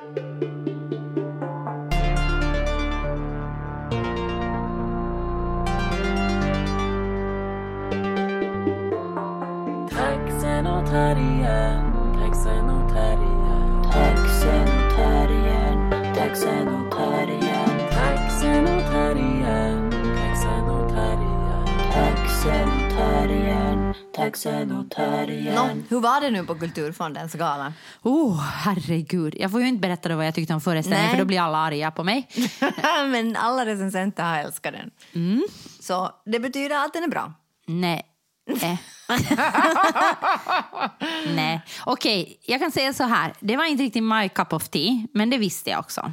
Taxen och terriern, taxen taxen och Nå, terriern. hur var det nu på Kulturfondens gala? Oh, herregud. Jag får ju inte berätta vad jag tyckte om föreställningen Nej. för då blir alla arga på mig. Men alla recensenter har älskat den. Så det betyder att den är bra. Nej. Eh. Nej. Okej, jag kan säga så här. Det var inte riktigt my cup of tea, men det visste jag också.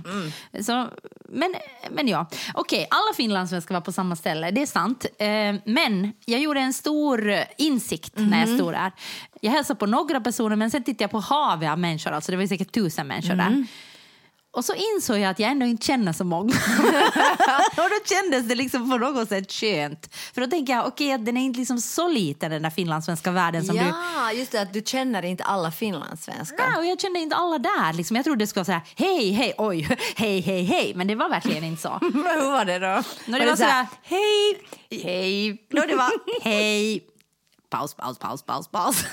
Så, men, men ja. Okej, alla finlandssvenskar var på samma ställe, det är sant. Eh, men jag gjorde en stor insikt när jag stod där. Jag hälsade på några personer, men sen tittade jag på havet av människor. Alltså det var säkert tusen människor där. Och så insåg jag att jag ändå inte känner så många. och då kändes det liksom på något sätt skönt. För då tänker jag, okej, att den är inte liksom så liten den där finlandssvenska världen som du... ja, just det att du känner inte alla finlandssvenskar. Nej, och jag kände inte alla där. Liksom. Jag trodde det skulle vara så här, hej, hej, oj, hej, hej, hej. Men det var verkligen inte så. Men hur var det då? När det var så här, hej! hej, då det var hej, paus, paus, paus, paus, paus.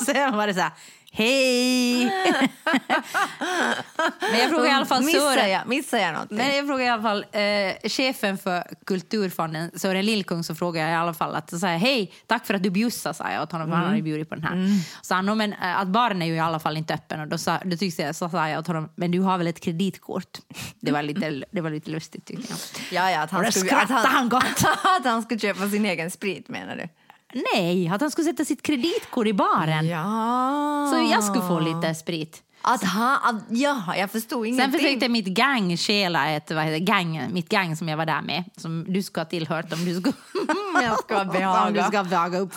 Och sen var det så här, hej. Men jag frågade i alla fall Missar Sören. jag, missar jag någonting? Men jag frågade i alla fall eh, chefen för Kulturfonden, Sören Lillkung, så frågade jag i alla fall att så här, hej, tack för att du bjussade, sa jag åt honom, för han hade bjudit på den här. Så han, "Nå, men eh, att baren är ju i alla fall inte öppen och då, sa, då tyckte jag, så sa jag åt honom, men du har väl ett kreditkort? Det var lite, det var lite lustigt tyckte jag. Ja, ja, att han, skulle, att, han, han att han skulle köpa sin egen sprit menar du? Nej, att han skulle sätta sitt kreditkort i baren. Ja. Så jag skulle få lite sprit. Att han, att, ja, jag förstod Sen ingenting. försökte mitt gang stjäla ett, vad heter, gang, mitt gang som jag var där med, som du ska ha tillhört om du ska, Jag ska om du behaga. ska behaga upp,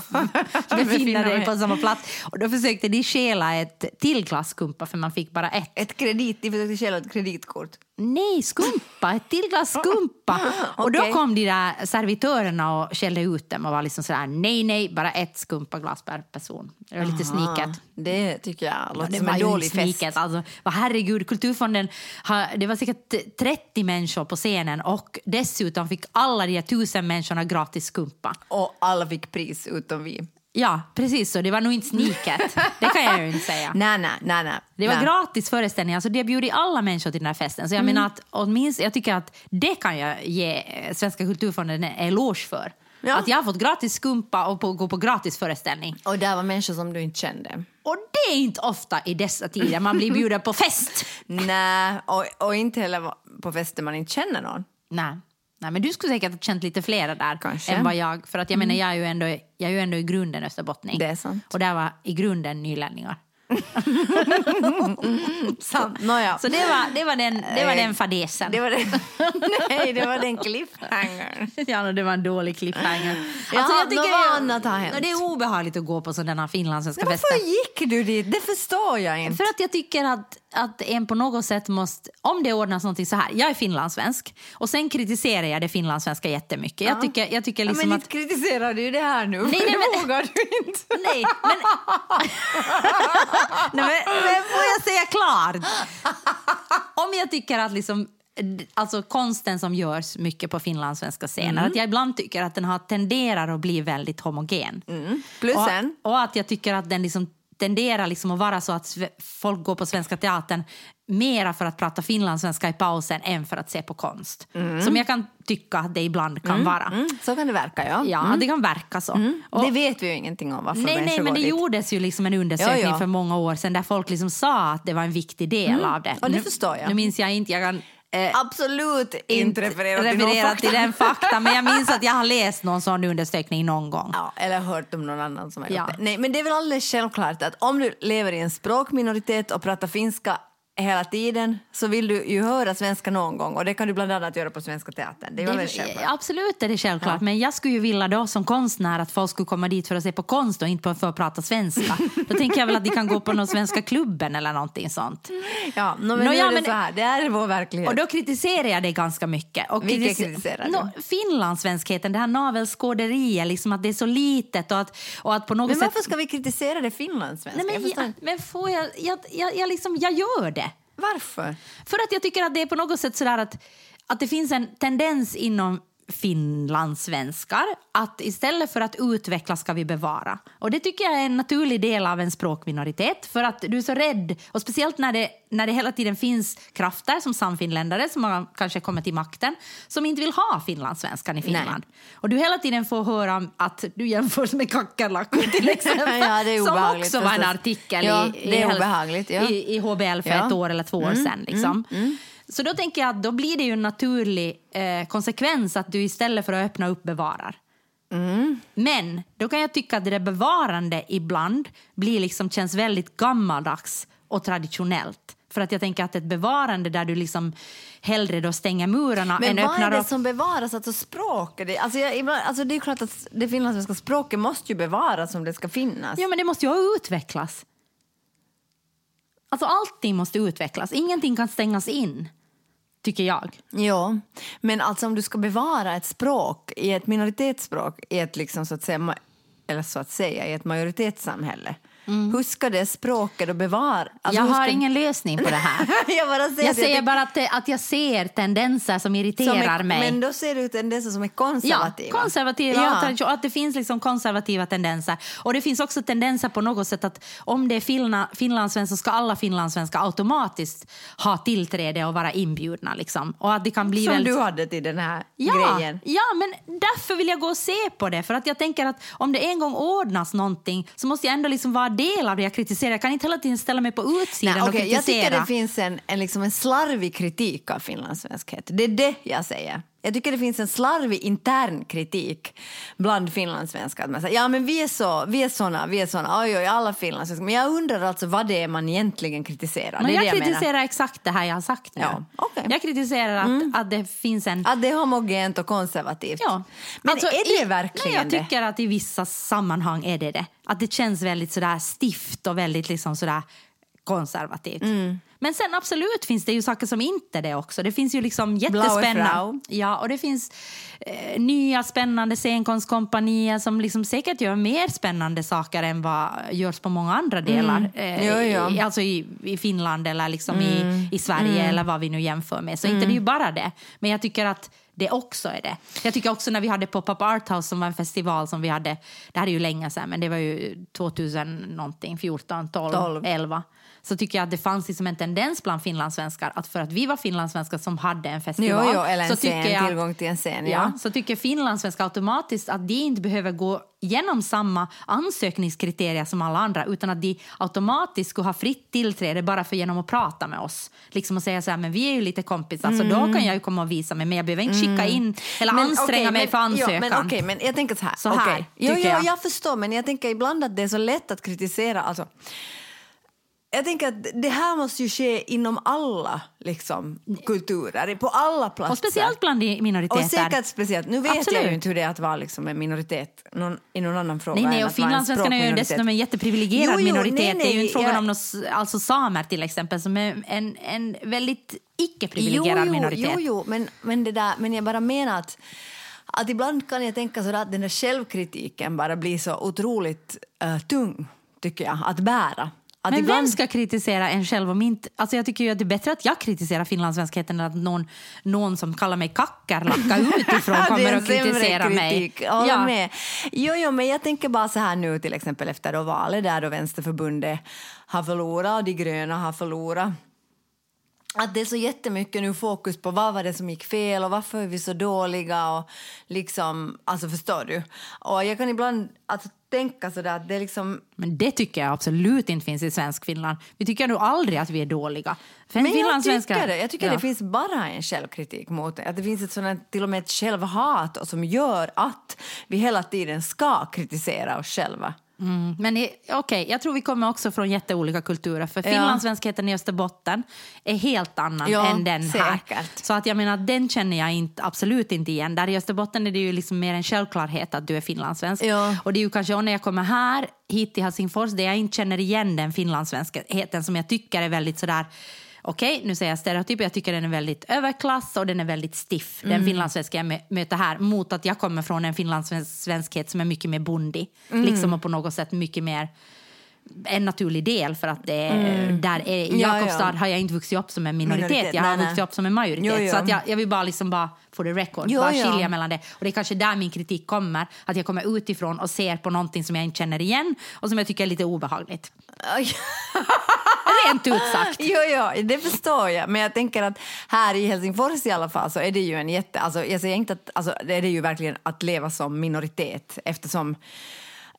befinna dig på samma plats. Och då försökte de stjäla ett till glasskumpa för man fick bara ett. Ett kredit, de försökte stjäla ett kreditkort. Nej, skumpa, ett till glas skumpa. Och då kom de där servitörerna och skällde ut dem och var liksom sådär, nej, nej, bara ett skumpa glas per person. Det var lite sniket. Det tycker jag låter det som en dålig fest. sniket. Alltså, herregud, Kulturfonden, det var säkert 30 människor på scenen och dessutom fick alla de här tusen människorna gratis skumpa. Och alla fick pris utom vi. Ja, precis så. Det var nog inte sniket. Det kan jag ju inte säga. Nej, nej, nej. nej. Det var nej. gratis föreställning, alltså de bjöd alla människor till den här festen. Så jag Mm. menar att åtminstone, jag tycker att det kan jag ge Svenska Kulturfonden en eloge för. Ja. Att jag har fått gratis skumpa och på, gå på gratis föreställning. Och där var människor som du inte kände. Och det är inte ofta i dessa tider man blir bjuden på fest. Nej, och, och inte heller på fester man inte känner någon. Nej. Nej, men du skulle säkert ha känt lite flera där Kanske. Mm. än vad jag. För att jag menar, jag är ju ändå, jag är ju ändå i grunden österbottning. Det är sant. Och där var i grunden nylänningar. Sant. Nåja. Så det var, det var den, det var den fadäsen. Det var det. Nej, det var den cliffhangern. Ja, no, det var en dålig cliffhanger. Ja, nå, vad annat har hänt? no, Det är obehagligt att gå på sådana finlandssvenska fester. varför gick du dit? Det förstår jag inte. För att jag tycker att, att en på något sätt måste, om det ordnas någonting så här, jag är finlandssvensk och sen kritiserar jag det finlandssvenska jättemycket. Jag tycker, jag tycker ja, liksom men att... inte kritiserar du det här nu. Nej, nej, men- vågar du inte. Nej, men... Nej, men, men får jag säga klart? Om jag tycker att liksom, alltså konsten som görs mycket på finlandssvenska scener, att jag ibland tycker att den har tenderar att bli väldigt homogen. Plus och, en. och att jag tycker att den liksom tenderar liksom att vara så att folk går på Svenska Teatern mera för att prata finlandssvenska i pausen än för att se på konst. Som jag kan tycka att det ibland kan vara. Mm, så kan det verka, ja. Ja, det kan verka så. Och- Det vet vi ju ingenting om varför Nej, nej, men det dit. gjordes ju liksom en undersökning Ja, ja. för många år sedan där folk liksom sa att det var en viktig del av det. Ja, det Nu- förstår jag. Nu minns jag inte, jag kan eh, Absolut inte referera till någon referera fakta. till den fakta, men jag minns att jag har läst någon sån undersökning någon gång. Ja, eller hört om någon annan som har gjort Ja. det. Nej, men det är väl alldeles självklart att om du lever i en språkminoritet och pratar finska hela tiden så vill du ju höra svenska någon gång och det kan du bland annat göra på Svenska Teatern. Det är Det, självklart. absolut är det självklart, men jag skulle ju vilja då som konstnär att folk skulle komma dit för att se på konst och inte för att prata svenska. Då tänker jag väl att de kan gå på någon Svenska klubben eller någonting sånt. Ja, no, men nu ja, är det men- så här, det är vår verklighet. Och då kritiserar jag det ganska mycket. Och kritis- kritiserar du? Nå, finlandssvenskheten, det här navelskåderiet, liksom att det är så litet och att, och att på något men sätt... varför ska vi kritisera det finlandssvenska? Nej, men, jag, men får jag, jag, jag, jag, liksom, jag gör det. Varför? För att jag tycker att det är på något sätt sådär att, att det finns en tendens inom finlandssvenskar att istället för att utveckla ska vi bevara. Och det tycker jag är en naturlig del av en språkminoritet för att du är så rädd och speciellt när det, när det hela tiden finns krafter som samfinländare som har kanske kommit till makten som inte vill ha finlandssvenskan i Finland. Och du hela tiden får höra att du jämförs med kackerlackor till exempel. Ja, det är som också var en artikel Ja, i, i, ja. i, i HBL för. Mm, ett år eller två år sedan. Liksom. Så då tänker jag att då blir det ju en naturlig eh, konsekvens att du istället för att öppna upp bevarar. Mm. Men då kan jag tycka att det där bevarande ibland blir liksom, känns väldigt gammaldags och traditionellt. För att jag tänker att ett bevarande där du liksom hellre då stänger murarna Men än vad öppnar är det upp. som bevaras? Alltså språket? Det, alltså jag, ibland, alltså det är klart att det finlandssvenska språket måste ju bevaras om det ska finnas. Ja, men det måste ju utvecklas. Alltså allting måste utvecklas. Ingenting kan stängas in, tycker jag. Ja, men alltså om du ska bevara ett språk, i ett minoritetsspråk, i ett liksom så att säga, eller så att säga, i ett majoritetssamhälle. Hur ska det språket då bevara? Alltså, jag har ska- ingen lösning på det här. jag bara säger, Jag säger bara att, att jag ser tendenser som irriterar som är, mig. Men då ser ut tendenser som är Ja, konservativa. konservativa Ja. och att det finns liksom konservativa tendenser. Och det finns också tendenser på något sätt att om det är finna, finlandssvenskar ska alla finlandssvenskar automatiskt ha tillträde och vara inbjudna. Liksom. Och att det kan bli Som väldigt... du hade till den här Ja, grejen. ja, men därför vill jag gå och se på det. För att jag tänker att om det en gång ordnas någonting så måste jag ändå liksom vara del av det jag kritiserar. Jag kan inte hela tiden ställa mig på utsidan Nej, och okej, jag kritisera. tycker det finns en, en, liksom en slarvig kritik av finlandssvenskhet. Det är det jag säger. Jag tycker det finns en slarvig intern kritik bland finlandssvenskar. Att man säger, ja men vi är så, vi är såna, vi är såna, oj oj, alla finlandssvenskar. Men jag undrar alltså vad det är man egentligen kritiserar. Men jag jag kritiserar menar. exakt det här jag har sagt nu. Ja. Mm. Jag kritiserar att, att det finns en... Att det är homogent och konservativt. Ja. Men Alltså, är det i, verkligen nej, Jag det? tycker att i vissa sammanhang är det det. Att det känns väldigt sådär stift och väldigt liksom sådär konservativt. Mm. Men sen absolut finns det ju saker som inte är det också. Det finns ju liksom jättespännande... Ja, och det finns eh, nya spännande scenkonstkompanier som liksom säkert gör mer spännande saker än vad görs på många andra delar. Eh, Mm. Jo, jo. I, alltså i, i Finland eller liksom i, i Sverige eller vad vi nu jämför med. Så inte det är ju bara det. Men jag tycker att det också är det. Jag tycker också när vi hade Pop-Up Art House som var en festival som vi hade, det här är ju länge sedan, men det var ju 2000 någonting, 14, 12, 12. 11. Så tycker jag att det fanns liksom en tendens bland finlandssvenskar att för att vi var finlandssvenskar som hade en festival. Jo, jo, en så scen, tycker jag- tillgång till en scen. Ja, Ja. så tycker finlandssvenskar automatiskt att de inte behöver gå igenom samma ansökningskriterier som alla andra utan att de automatiskt skulle ha fritt tillträde bara för genom att prata med oss. Liksom att säga så här, men vi är ju lite kompisar så då kan jag ju komma och visa mig men jag behöver inte skicka in eller Men anstränga okej, mig men, för ansökan. Ja, men okej, men jag tänker så här. Så här, okej. jo, jo, jag. jag förstår, men jag tänker ibland att det är så lätt att kritisera. Alltså, jag tänker att det här måste ju ske inom alla liksom, kulturer, på alla platser. och speciellt bland minoriteter. Och säkert speciellt. Nu vet jag Absolut. ju inte hur det är att vara liksom en minoritet någon, i någon annan fråga Nej, nej, och finlandssvenskarna är ju dessutom en jätteprivilegierad Jo, jo, minoritet. nej, det är ju nej, inte frågan jag- om något, alltså samer till exempel som är en, en väldigt icke-privilegierad minoritet. Jo, jo, men, men, det där, men jag bara menar att, att ibland kan jag tänka så att den där självkritiken bara blir så otroligt eh, tung, tycker jag, att bära. Men ibland, vem ska kritisera en själv om inte... Alltså jag tycker ju att det är bättre att jag kritiserar finlandssvenskheten än att någon, någon som kallar mig kackerlacka utifrån kommer och kritiserar mig. håller med. Jo, jo, men jag tänker bara så här nu till exempel efter då valet där då Vänsterförbundet har förlorat och de gröna har förlorat. Att det är så jättemycket nu fokus på vad var det som gick fel och varför är vi så dåliga och liksom, alltså förstår du? Och jag kan ibland alltså, tänka sådär att det är liksom Men det tycker jag absolut inte finns i svensk Finland. Vi tycker nog aldrig att vi är dåliga. Men jag finlandssvenskar- tycker det. Jag tycker Ja. det finns bara en självkritik mot det. Att det finns ett sådant, till och med ett självhat som gör att vi hela tiden ska kritisera oss själva. Mm, men okej, jag tror vi kommer också från jätteolika kulturer. För finlandssvenskheten i Österbotten är helt annan Ja, än den här. säkert. Så att jag menar, den känner jag inte, absolut inte igen. Där i Österbotten är det ju liksom mer en självklarhet att du är finlandssvensk. Ja. Och det är ju kanske och när jag kommer här, hit till Helsingfors, där jag inte känner igen den finlandssvenskheten som jag tycker är väldigt sådär Okej, nu säger jag stereotyp, jag tycker den är väldigt överklass och den är väldigt stiff. Mm. Den finlandssvenska jag mö- möter här mot att jag kommer från en finlandssvenskhet som är mycket mer bondig. Mm. Liksom och på något sätt mycket mer en naturlig del för att det är, där är, i Mm. Ja, Jakobstad ja. har jag inte vuxit upp som en minoritet, Minoritet, jag har nej, vuxit upp som en majoritet. Jo, jo. Så att jag, jag vill bara liksom bara få det record, Jo, bara ja. skilja mellan det. Och det är kanske där min kritik kommer, att jag kommer utifrån och ser på någonting som jag inte känner igen och som jag tycker är lite obehagligt. Rent ut sagt. Jo, jo, det förstår jag. Men jag tänker att här i Helsingfors i alla fall så är det ju en jätte... Alltså, jag säger inte att, alltså, det är det ju verkligen att leva som minoritet eftersom,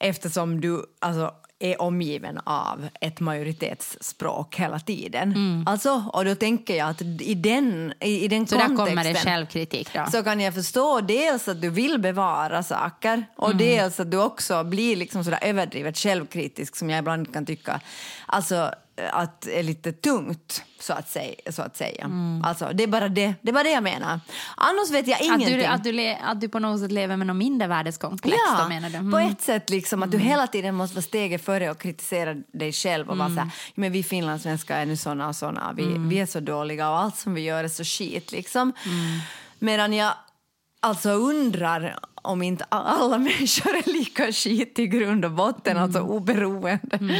eftersom du alltså, är omgiven av ett majoritetsspråk hela tiden. Alltså, och då tänker jag att i den, i, i den Mm. Så där kontexten... kommer det självkritik då. så kan jag förstå dels att du vill bevara saker och Mm. dels att du också blir liksom sådär överdrivet självkritisk som jag ibland kan tycka alltså, att är lite tungt, så att säga. Så att säga. Alltså, det, är bara det, det är bara det jag menar. Annars vet jag Mm. Att ingenting. du, att, du att du på något sätt lever med någon mindervärdeskomplex då menar du? på Mm. ett sätt liksom att du hela tiden måste vara steget före och kritisera dig själv och Mm. så här, men vi finlandssvenskar är nu såna och såna, vi, vi är så dåliga och allt som vi gör är så skit liksom. Mm. Medan jag alltså undrar om inte alla människor är lika skit i grund och botten, alltså oberoende. Alltså, Mm.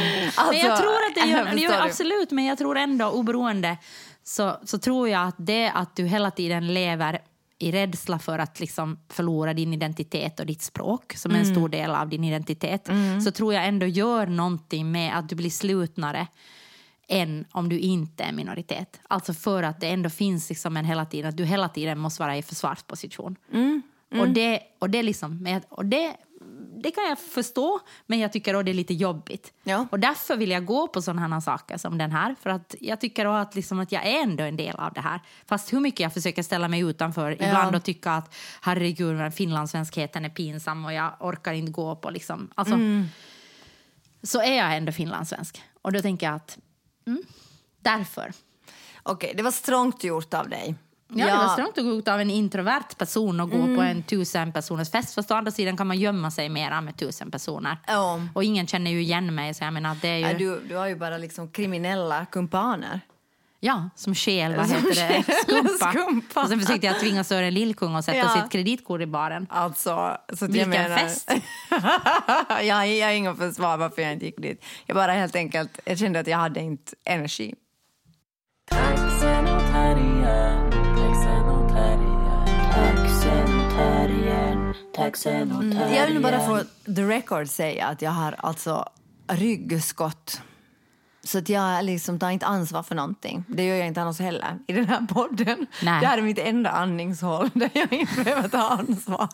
men jag tror att det gör, det gör absolut, men jag tror ändå oberoende så, så tror jag att det att du hela tiden lever i rädsla för att liksom förlora din identitet och ditt språk som är en stor del av din identitet så tror jag ändå gör någonting med att du blir slutnare än om du inte är minoritet. Alltså för att det ändå finns liksom en hela tiden, att du hela tiden måste vara i försvarsposition. Och, det, och, det, liksom, och det, det kan jag förstå, men jag tycker att det är lite jobbigt. Ja. Och därför vill jag gå på sådana här saker som den här. För att jag tycker att, liksom att jag är ändå en del av det här. Fast hur mycket jag försöker ställa mig utanför ibland och tycka att herregud, finlandssvenskheten är pinsam och jag orkar inte gå på liksom. Alltså, Så är jag ändå finlandssvensk. Och då tänker jag att mm, därför. Okej, det var strångt gjort av dig. Ja, det var strångt att gå ut av en introvert person och gå på en tusen personers fest. Fast å andra sidan kan man gömma sig mera med tusen personer. Ja. Och ingen känner ju igen mig. Så jag menar, det är ju... Ja, du, du har ju bara liksom kriminella kumpaner. Ja, som skäl, vad Som heter det? Skumpa. skumpa. Och sen försökte jag tvinga Sören Lillkung att sätta Ja. sitt kreditkort i baren. Alltså, så att Vilken jag menar, fest. jag, har- jag har inget försvar varför jag inte gick dit. Jag bara helt enkelt, jag kände att jag hade inte energi. Taxen och. Mm, Jag vill bara få the record säga att jag har alltså ryggskott. Så att jag liksom tar inte ansvar för någonting. Det gör jag inte annars heller i den här podden. Nej. Det här är mitt enda andningshål där jag inte behöver ta ansvar.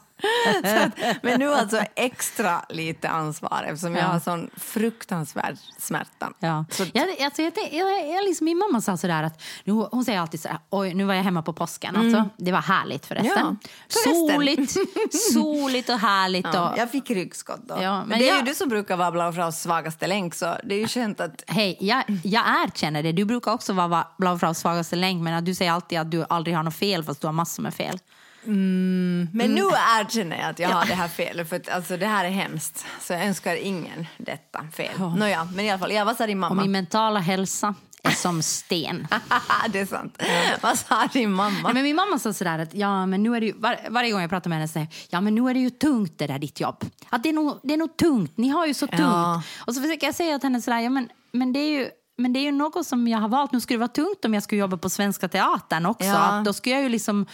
Att, men nu alltså extra lite ansvar eftersom jag Ja. har sån fruktansvärd smärta. Ja. Så, Jag, alltså, jag, jag, jag, liksom, min mamma sa sådär att, nu, hon säger alltid sådär, oj nu var jag hemma på påsken. Alltså, det var härligt förresten. Mm. Ja, förresten. Soligt, soligt och härligt. ja, och, jag fick ryggskott då. Ja, men men det är jag- ju du som brukar vara Blaufraus svagaste länk så det är ju känt att Hej, jag, jag erkänner det. Du brukar också vara Blaufraus svagaste länk men att du säger alltid att du aldrig har något fel fast du har massor med fel. Men Mm. nu erkänner jag att jag har det här felet, för att, alltså, det här är hemskt. Så jag önskar ingen detta fel. Nåja, men i alla fall, ja, vad sa din Och mamma? min mentala hälsa är som sten. det är sant. vad sa din mamma? Nej, men min mamma sa sådär att ja, men nu är det ju, var, varje gång jag pratar med henne säger ja men nu är det ju tungt det där ditt jobb. Att det är nog, det är nog tungt, ni har ju så tungt. Ja. Och så försöker jag säga till henne sådär, ja men, men det är ju men det är ju något som jag har valt. Nu skulle det vara tungt om jag skulle jobba på Svenska Teatern också. Ja. Då skulle jag ju liksom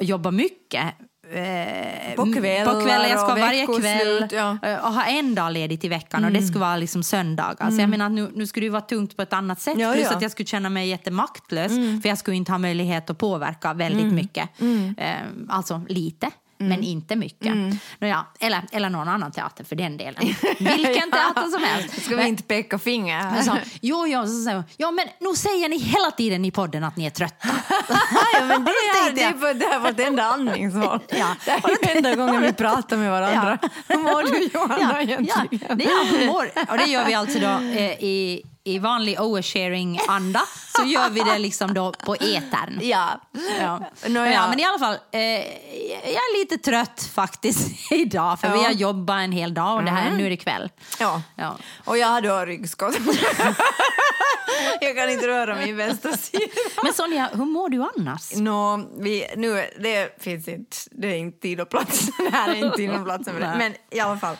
jobba mycket. Eh, På kvällar på kvällar. Jag ska och varje kväll veckoslut, ja. eh, och ha en dag ledigt i veckan och det skulle vara liksom söndagar. Så jag menar nu, nu skulle det vara tungt på ett annat sätt. Ja, Plus ja. att jag skulle känna mig jättemaktlös för jag skulle inte ha möjlighet att påverka väldigt mycket. Eh, alltså lite. Men inte mycket. Nåja, eller, eller någon annan teater för den delen. Vilken teater som helst. Ska vi Men- inte peka finger? jag sa, jo, jo, så säger hon, ja men nu säger ni hela tiden i podden att ni är trötta. ja, men det, är, det, är det var vårt enda andningshåll. Ja. Det är enda gången vi pratar med varandra. Hur mår du Johanna ja, egentligen? det är humor. Och det gör vi alltså då eh, i, i vanlig oversharing-anda. Så gör vi det liksom då på etern. Ja. Ja. Ja, men i alla fall, eh, jag är lite trött faktiskt idag för Ja. Mm. vi har jobbat en hel dag och det här, nu är det kväll. Ja. Ja. Och jag har då ryggskott. jag kan inte röra min vänstra sida. Men Sonja, hur mår du annars? Nå, vi, nu, det finns inte, det är inte tid och plats. Det här är inte tid och plats. Men i alla fall.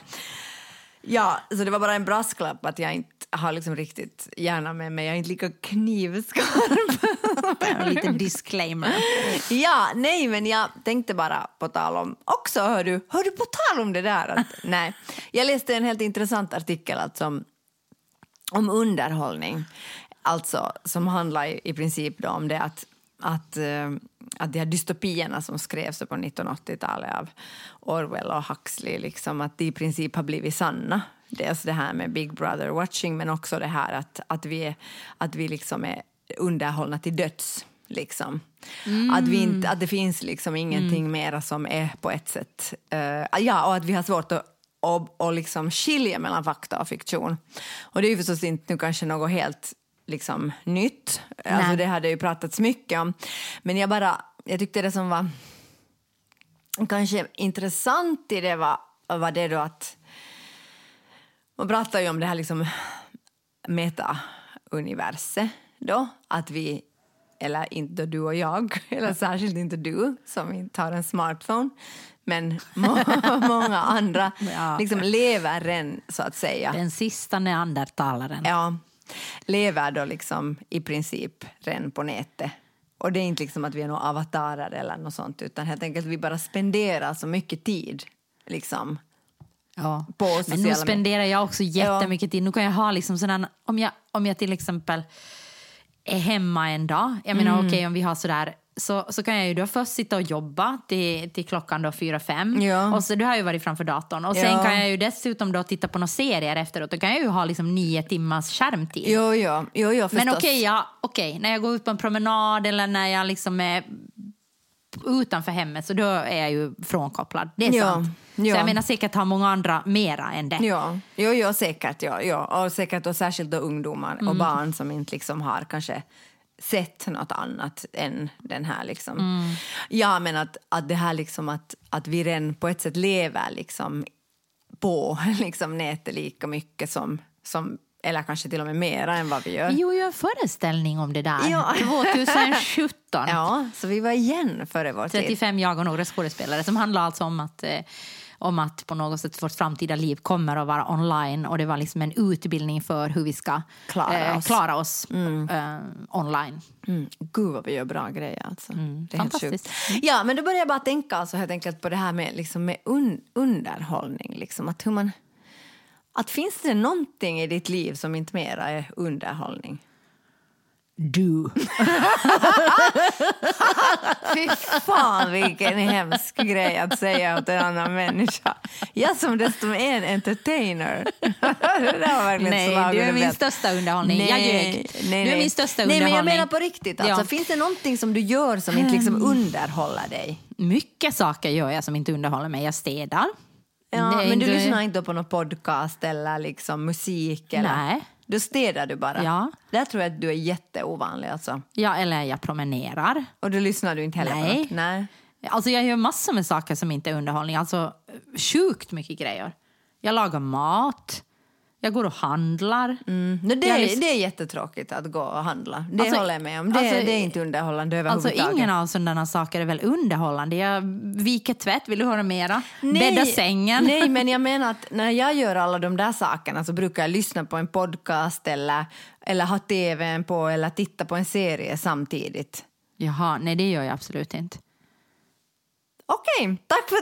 Ja, så det var bara en brasklapp att jag inte har liksom riktigt hjärnan med mig. Jag är inte lika knivskarp. En liten disclaimer. ja, nej, men jag tänkte bara på tal om... Också, hör du, hör du på tal om det där? Att, nej, jag läste en helt intressant artikel alltså, om, om underhållning. Alltså, som handlar i, i princip om det att, att, eh, att de här dystopierna som skrevs på 1980-talet av Orwell och Huxley, liksom, att de i princip har blivit sanna. Dels det här med Big Brother watching, men också det här att, att vi, att vi liksom är underhållna till döds. Liksom. Att, vi inte, att det finns liksom ingenting mm. mera som är på ett sätt... Uh, ja, och att vi har svårt att och, och liksom skilja mellan fakta och fiktion. Och det är ju förstås inte nu kanske något helt liksom, nytt. Alltså, det hade ju pratats mycket om. Men jag bara, jag tyckte det som var kanske intressant i det var, var det då att man pratar ju om det här liksom meta-universet då, att vi, eller inte du och jag, eller särskilt inte du som inte har en smartphone, men må många andra Ja. liksom lever än, så att säga. Den sista neandertalaren. Ja, lever då liksom i princip ren på nätet. Och det är inte liksom att vi är några avatarer eller något sånt utan helt enkelt vi bara spenderar så mycket tid liksom. Ja. Men nu spenderar jag också jättemycket tid. Nu kan jag ha liksom sådär, om, jag, om jag till exempel är hemma en dag, jag menar Mm. okej om vi har sådär så, så kan jag ju då först sitta och jobba till, till klockan då fyra, fem. Ja. Och så då har ju varit framför datorn. Och sen Ja. kan jag ju dessutom då titta på några serier efteråt. Då kan jag ju ha liksom nio timmars skärmtid. Jo, jo, jo, jo. Men okej, ja, okej, när jag går ut på en promenad eller när jag liksom är utanför hemmet så då är jag ju frånkopplad. Det är Ja, sant. Ja. Så jag menar säkert har många andra mera än det. Ja, jo, jo, säkert. Ja, ja. Och säkert och särskilt då ungdomar Mm. och barn som inte liksom har kanske sett något annat än den här liksom. Mm. Ja, men att, att det här liksom att, att vi redan på ett sätt lever liksom på liksom nätet lika mycket som, som eller kanske till och med mera än vad vi gör. Vi gjorde ju en föreställning om det där Ja. 2017. Ja, så vi var igen före vår tid. 35 jag och några skådespelare som handlar alltså om att, eh, om att på något sätt vårt framtida liv kommer att vara online och det var liksom en utbildning för hur vi ska Klara eh, oss. klara oss eh, online. Mm. Gud vad vi gör bra grejer alltså. det är helt fantastiskt. sjukt. Ja, men då börjar jag bara tänka alltså, helt enkelt på det här med, liksom, med un underhållning. Liksom, att hur man, att finns det någonting i ditt liv som inte mera är underhållning? Du. Fy fan vilken hemsk grej att säga åt en annan människa. Jag som dessutom är en entertainer. Nej, du är min största underhållning. Jag ljög. Du är min största Nej, men jag menar på riktigt. Alltså, Ja. Finns det någonting som du gör som inte liksom underhåller dig? Mycket saker gör jag som inte underhåller mig. Jag städar. Ja, men du lyssnar inte på någon podcast eller liksom musik? Eller? Nej. Då städar du bara? Ja. Där tror jag att du är jätteovanlig. Alltså. Ja, eller jag promenerar. Och då lyssnar du inte heller på Nej. något? Nej. Alltså jag gör massor med saker som inte är underhållning. Alltså sjukt mycket grejer. Jag lagar mat. Jag går och handlar. Mm. No, det, är, det är jättetråkigt att gå och handla. Det Alltså, håller jag med om. Det, alltså, det är inte underhållande Alltså överhuvudtaget. ingen av sådana saker är väl underhållande. Jag viker tvätt, vill du höra mera? Bädda sängen. Nej, men jag menar att när jag gör alla de där sakerna så brukar jag lyssna på en podcast eller, eller ha tvn på eller titta på en serie samtidigt. Jaha, nej det gör jag absolut inte. Okej, tack för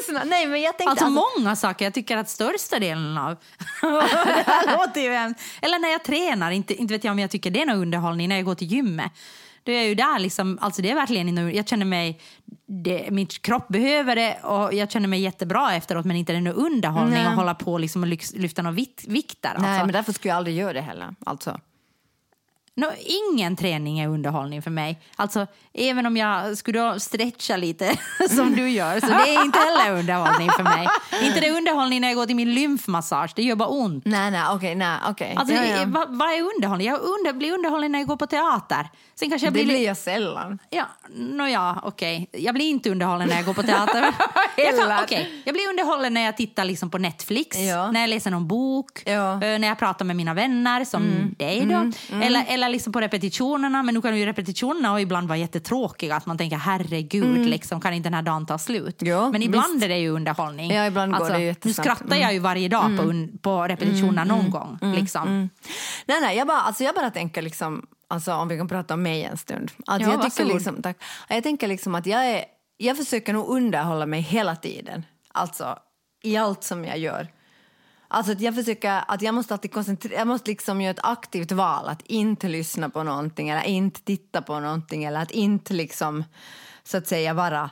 lyssnade. Nej, men jag tänkte... Alltså, många saker. Jag tycker att största delen av... det här låter ju hemskt. Eller när jag tränar, inte, inte vet jag om jag tycker det är någon underhållning när jag går till gymmet. Då är jag ju där liksom, alltså det är verkligen inte, jag känner mig, det, min kropp behöver det och jag känner mig jättebra efteråt men inte det är någon underhållning Nej. att hålla på liksom och lyx, lyfta några vikt, vikter. Nej, Alltså. men därför skulle jag aldrig göra det heller. Alltså. No, ingen träning är underhållning för mig. Alltså, även om jag skulle stretcha lite som du gör så det är inte heller underhållning för mig. Inte det är underhållning när jag går till min lymfmassage, det gör bara ont. Nej, nej, okej, nej, okej. Alltså, ja, ja. Vad, vad är underhållning? Jag under, blir underhållning när jag går på teater. Sen kanske jag Det blir... blir jag sällan. Ja, no, ja okej. Jag blir inte underhållen när jag går på teater. jag, okej. jag blir underhållen när jag tittar liksom på Netflix, Ja. när jag läser någon bok, eh, när jag pratar med mina vänner, som dig då. Eller, eller eller liksom på repetitionerna, men nu kan ju repetitionerna ibland vara jättetråkiga, att man tänker herregud, liksom, kan inte den här dagen ta slut? Mm. Ja, men ibland visst. är det ju underhållning. Ja, ibland går det Nu jättesnabbt. Mm. skrattar jag ju varje dag på, un- på repetitionerna någon gång. Liksom. Nej, nej, jag bara, alltså jag bara tänker liksom, alltså om vi kan prata om mig en stund. Att Ja, jag, tycker liksom, tack, jag tänker liksom att jag, är, jag försöker nog underhålla mig hela tiden. Alltså i allt som jag gör. Alltså att jag försöker, att jag måste alltid koncentrera, jag måste liksom göra ett aktivt val att inte lyssna på någonting eller inte titta på någonting eller att inte liksom så att säga vara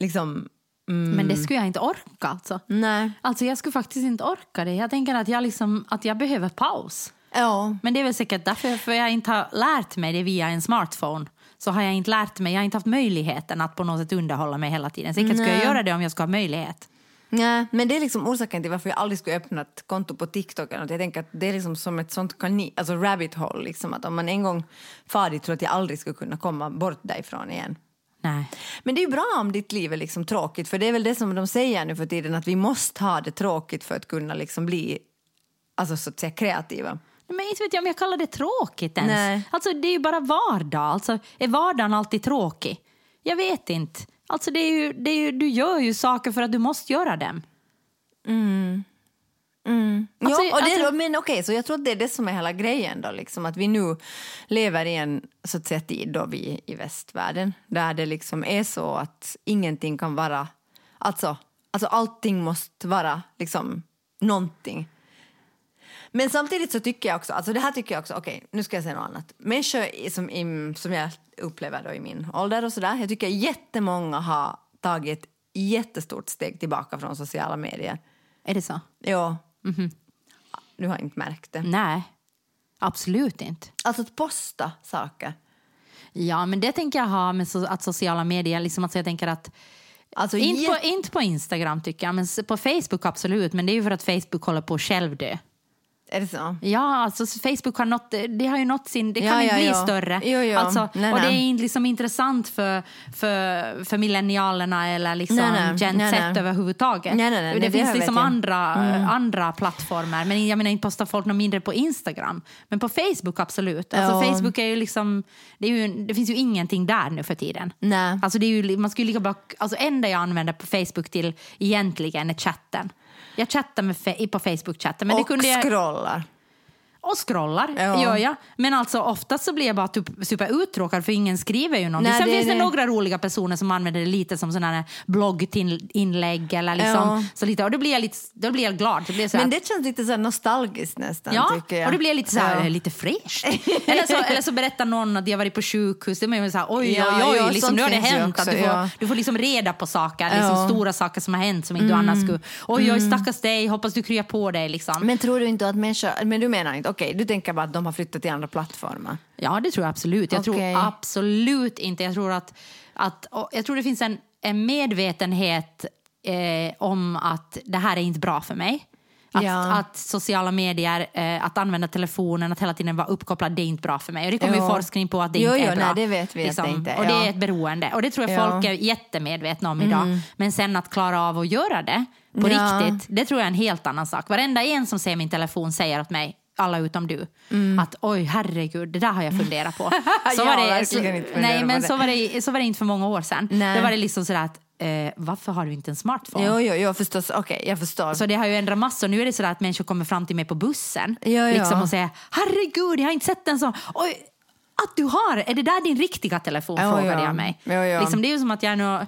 liksom, Men det skulle jag inte orka alltså. nej. Alltså jag skulle faktiskt inte orka det. Jag tänker att jag, liksom, att jag behöver paus. Ja, Men det är väl säkert därför för jag inte har lärt mig det via en smartphone. Så har jag inte lärt mig, jag har inte haft möjligheten att på något sätt underhålla mig hela tiden. Säkert skulle jag Nej. göra det om jag skulle ha möjlighet. Nej, men det är liksom orsaken till varför jag aldrig skulle öppna ett konto på TikTok. eller något. Jag tänker att det är liksom som ett sånt kanin, alltså rabbit hole. Liksom, att om man en gång far dit tror att jag aldrig skulle kunna komma bort därifrån igen. Nej. Men det är bra om ditt liv är liksom tråkigt, för det är väl det som de säger nu för tiden, att vi måste ha det tråkigt för att kunna liksom bli alltså, så att säga, kreativa. Men inte vet jag om jag kallar det tråkigt ens. Nej. Alltså det är ju bara vardag. Alltså, är vardagen alltid tråkig? Jag vet inte. Alltså det är ju, det är ju, du gör ju saker för att du måste göra dem. Alltså, ja, och det, alltså- men okej, så jag tror att det är det som är hela grejen då, liksom, att vi nu lever i en så att säga, tid då vi i västvärlden, där det liksom är så att ingenting kan vara, alltså, alltså allting måste vara liksom någonting. Men samtidigt så tycker jag också, alltså det här tycker jag också, okej nu ska jag säga något annat. Människor som, i, som jag upplever då i min ålder och sådär, jag tycker jättemånga har tagit jättestort steg tillbaka från sociala medier. Är det så? Ja. Du har inte märkt det. Nej, absolut inte. Alltså att posta saker. Ja, men det tänker jag ha med så, att sociala medier, liksom att jag tänker att Alltså, inte, på, inte på Instagram tycker jag, men på Facebook absolut. Men det är ju för att Facebook håller på att självdö. Är det så? Ja, alltså Facebook har nått, det har ju nått sin, det Ja, kan ju ja, bli ja. större. Jo, jo. Alltså, Nej, och det är nej. inte liksom intressant för, för, för millennialerna eller liksom Nej, nej. Gen Nej, Z nej. överhuvudtaget. Nej, nej, nej, det nej, det finns liksom jag. Mm. andra, andra plattformar. Men jag menar inte postar folk något mindre på Instagram. Men på Facebook absolut. Alltså. Facebook är ju liksom, det, är ju, det finns ju ingenting där nu för tiden. Nej. Alltså det är ju, man skulle lika bra, alltså enda jag använder på Facebook till egentligen är chatten. Jag chattar med, på Facebook-chatten. Men det och kunde jag, scrollar. Och scrollar, Ja. gör jag. Men alltså oftast så blir jag bara typ super uttråkad för ingen skriver ju någonting. Nej, Sen det finns det det. några roliga personer som använder det lite som sådana här blogginlägg eller liksom, Ja. så lite, och då blir jag, lite, då blir jag glad. Det blir så Men att- det känns lite så nostalgiskt nästan. Ja, tycker jag. och det blir lite så här, Ja. lite fräscht. eller, så, eller så berättar någon att jag varit på sjukhus. Det är man så här, oj, oj, oj, ja, liksom, nu har det hänt. också, att du, får, du får liksom reda på saker, liksom. Mm. stora saker som har hänt som inte du annars skulle... Oj, oj, stackars dig, hoppas du kryar på dig. Liksom. Men tror du inte att människor... Men du menar inte... Okej, du tänker bara att de har flyttat till andra plattformar. Ja, det tror jag absolut. Jag Okej. tror absolut inte. Jag tror att, att jag tror det finns en, en medvetenhet eh, om att det här är inte bra för mig. Att, Ja. att sociala medier, eh, att använda telefonen, att hela tiden vara uppkopplad, det är inte bra för mig. Och det kommer ju Ja. forskning på att det Jo, inte jo, är bra. Liksom. nej, det vet vi det inte är, Och det ja. är ett beroende. Och det tror jag Ja. folk är jättemedvetna om idag. Men sen att klara av att göra det på Ja. riktigt, det tror jag är en helt annan sak. Varenda en som ser min telefon säger åt mig, alla utom du, att oj herregud, det där har jag funderat på. Verkligen inte funderat nej, men det. så var, det, så var det inte för många år sedan. Nej. Då var det liksom sådär att, eh, varför har du inte en smartphone? Jo, jo, jo, förstås. Okej, jag förstår. Så det har ju ändrat massor. Nu är det sådär att människor kommer fram till mig på bussen ja. Liksom och säger herregud, jag har inte sett en sån. Oj, att du har, är det där din riktiga telefon? Ja, frågade ja. jag mig. Ja. Liksom, det är ju som att jag nu... Jag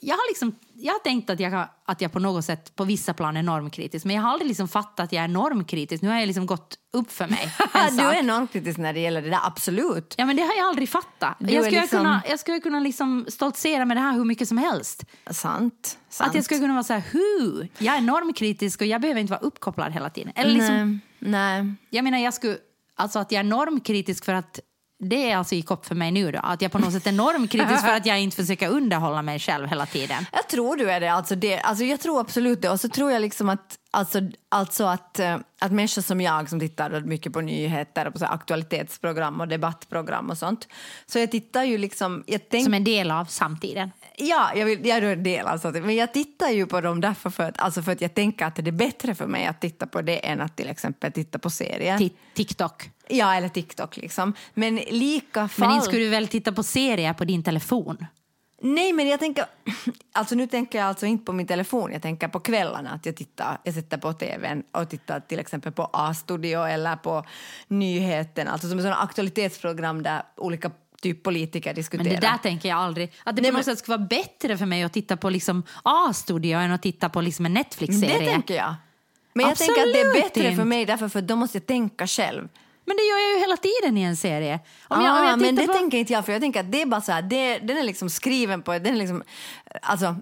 jag har, liksom, jag har tänkt att jag, att jag på något sätt på vissa plan är normkritisk men jag har aldrig liksom fattat att jag är normkritisk. Nu har jag liksom gått upp för mig. du är enormt kritisk när det gäller det där, absolut. Ja, men det har jag aldrig fattat. Du Jag skulle, liksom- kunna, jag skulle kunna liksom stoltsera med det här hur mycket som helst. Sant. sant. Att jag skulle kunna vara så här, hur? Jag är normkritisk och jag behöver inte vara uppkopplad hela tiden. Eller liksom, Nej, nej. jag menar, jag skulle, alltså att jag är normkritisk för att det är alltså i kopp för mig nu då. Att jag på något sätt är normkritisk för att jag inte försöker underhålla mig själv hela tiden. Jag tror du är det. Alltså det alltså jag tror absolut det. Och så tror jag liksom att, Alltså, alltså att, eh, att människor som jag som tittar mycket på nyheter och på så aktualitetsprogram och debattprogram och sånt. Så jag tittar ju liksom... Jag tänk, Som en del av samtiden. Ja, jag, vill, jag är en del av sånt. Men jag tittar ju på dem därför för att, alltså för att jag tänker att det är bättre för mig att titta på det än att till exempel titta på serier. Ti- TikTok. Ja, eller TikTok liksom. Men lika fall... Men inte skulle du väl titta på serier på din telefon? Nej, men jag tänker... Alltså nu tänker jag alltså inte på min telefon, jag tänker på kvällarna. Att jag, tittar, jag sätter på tvn och tittar till exempel på A-studio eller på nyheterna. Alltså som sådana aktualitetsprogram där olika typ politiker Men diskuterar. det där tänker jag aldrig. Att det Nej, på något men- sätt skulle vara bättre för mig att titta på liksom A-studio än att titta på liksom en Netflix-serie. Det tänker jag. Men jag tänker att det är Absolut bättre för inte. mig därför för då måste jag tänka själv. Men det gör jag ju hela tiden i en serie. Om ah, jag, om jag men det på... tänker inte jag för jag tänker att det är bara så här, det, den är liksom skriven på, den är liksom, alltså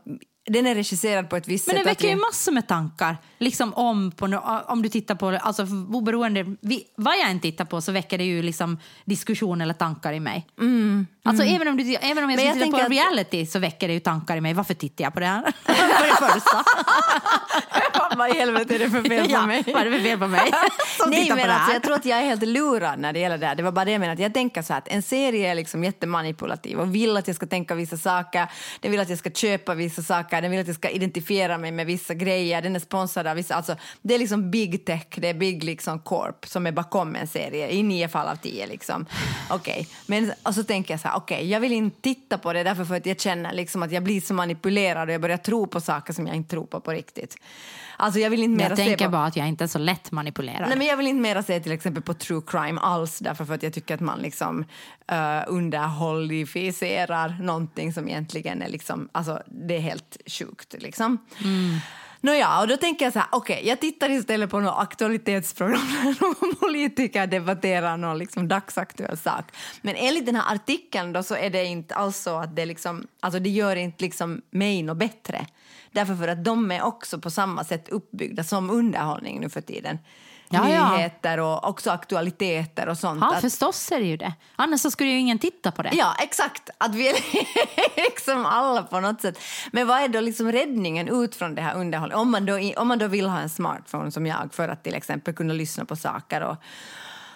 den är regisserad på ett visst Men det sätt. att väcker ju vi- massor med tankar. Liksom om, på, om du tittar på, alltså oberoende, vi, vad jag än tittar på så väcker det ju liksom diskussion eller tankar i mig. Alltså även om, du, även om jag Mm, Men skulle titta på att- reality så väcker det ju tankar i mig. Varför tittar jag på det här? För det första. Vad i helvete är det för fel på ja, mig? vad är det för fel på mig? Nej, men alltså, jag tror att jag är helt lurad när det gäller det här. Det var bara det jag menade. Jag tänker så här att en serie är liksom jättemanipulativ och vill att jag ska tänka vissa saker. Den vill att jag ska köpa vissa saker saker, Den vill att jag ska identifiera mig med vissa grejer. Den är sponsrad av vissa... Alltså, det är liksom big tech, det är big liksom corp som är bakom en serie i nio fall av tio. Liksom. Okej, men och så tänker jag så här, okej, okay, jag vill inte titta på det därför för att jag känner liksom att jag blir så manipulerad och jag börjar tro på saker som jag inte tror på på riktigt. Alltså jag vill inte mera Jag tänker på... bara att jag inte är så lätt manipulerad. Nej, men jag vill inte mera se till exempel på true crime alls därför för att jag tycker att man liksom uh, underhållificerar någonting som egentligen är liksom, alltså det är helt sjukt liksom. Mm. Nåja, och då tänker jag så här, okej, jag tittar istället på något aktualitetsprogram där någon politiker debatterar någon liksom dagsaktuell sak. Men enligt den här artikeln då så är det inte alls så att det liksom, alltså det gör inte liksom mig något bättre. Därför för att de är också på samma sätt uppbyggda som underhållning nu för tiden. Ja, ja. Nyheter och också aktualiteter och sånt. Ja, Att- förstås är det ju det. Annars så skulle ju ingen titta på det. Ja, exakt. Att vi är liksom alla på något sätt. Men vad är då liksom räddningen ut från det här underhållet? Om man, då, om man då vill ha en smartphone som jag för att till exempel kunna lyssna på saker och,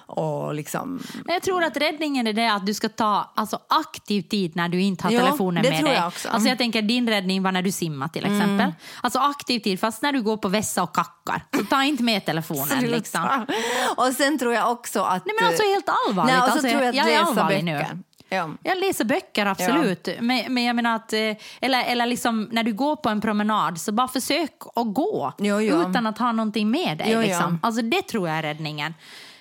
och liksom... Men jag tror att räddningen är det att du ska ta alltså, aktiv tid när du inte har Ja, telefonen det med tror dig. jag också. Alltså, jag tänker din räddning var när du simmar till exempel. Alltså aktiv tid, fast när du går på vässa och kackar. Så ta inte med telefonen. Liksom. Och sen tror jag också att... Nej men alltså helt allvarligt. Nej, och så alltså, tror jag att jag är allvarlig nu. böcker. Ja. Jag läser böcker, absolut. Men, men jag menar att, eh, eller, eller liksom, när du går på en promenad, så bara försök att gå Jo, jo. utan att ha någonting med dig. Jo, jo. liksom. Alltså, det tror jag är räddningen.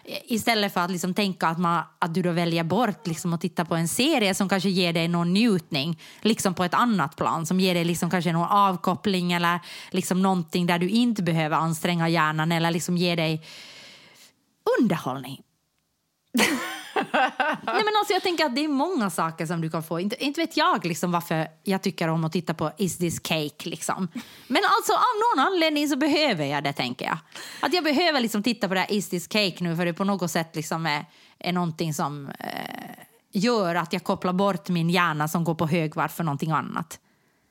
Istället för att liksom tänka att, man, att du då väljer bort liksom att titta på en serie som kanske ger dig någon njutning liksom på ett annat plan, som ger dig liksom kanske någon avkoppling eller liksom någonting där du inte behöver anstränga hjärnan eller liksom ger dig underhållning. Nej, men alltså, jag tänker att det är många saker som du kan få. Inte, inte vet jag liksom varför jag tycker om att titta på Is this cake. Liksom. Men alltså, av någon anledning så behöver jag det, tänker jag. Att jag behöver liksom titta på det här Is this cake nu för det på något sätt liksom är, är någonting som eh, gör att jag kopplar bort min hjärna som går på högvarv för någonting annat.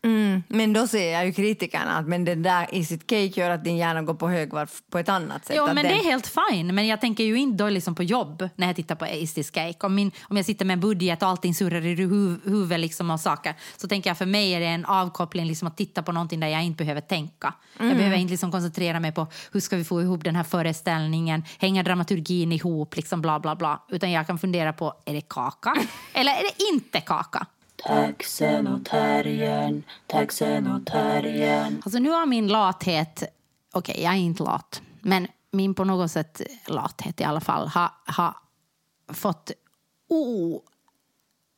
Mm, men då säger jag ju kritikerna att men den där i sitt cake gör att din hjärna går på högvarv på ett annat sätt. Jo, men den... det är helt fine. Men jag tänker ju inte då liksom på jobb när jag tittar på Is this cake. Om, min, om jag sitter med en budget och allting surrar i hu huvudet liksom och saker så tänker jag för mig är det en avkoppling liksom att titta på någonting där jag inte behöver tänka. Mm. Jag behöver inte liksom koncentrera mig på hur ska vi få ihop den här föreställningen, hänger dramaturgin ihop, liksom bla bla bla. Utan jag kan fundera på, är det kaka eller är det inte kaka? Taxenotarien, taxenotarien. Alltså nu har min lathet, okej jag är inte lat, men min på något sätt lathet i alla fall har, har fått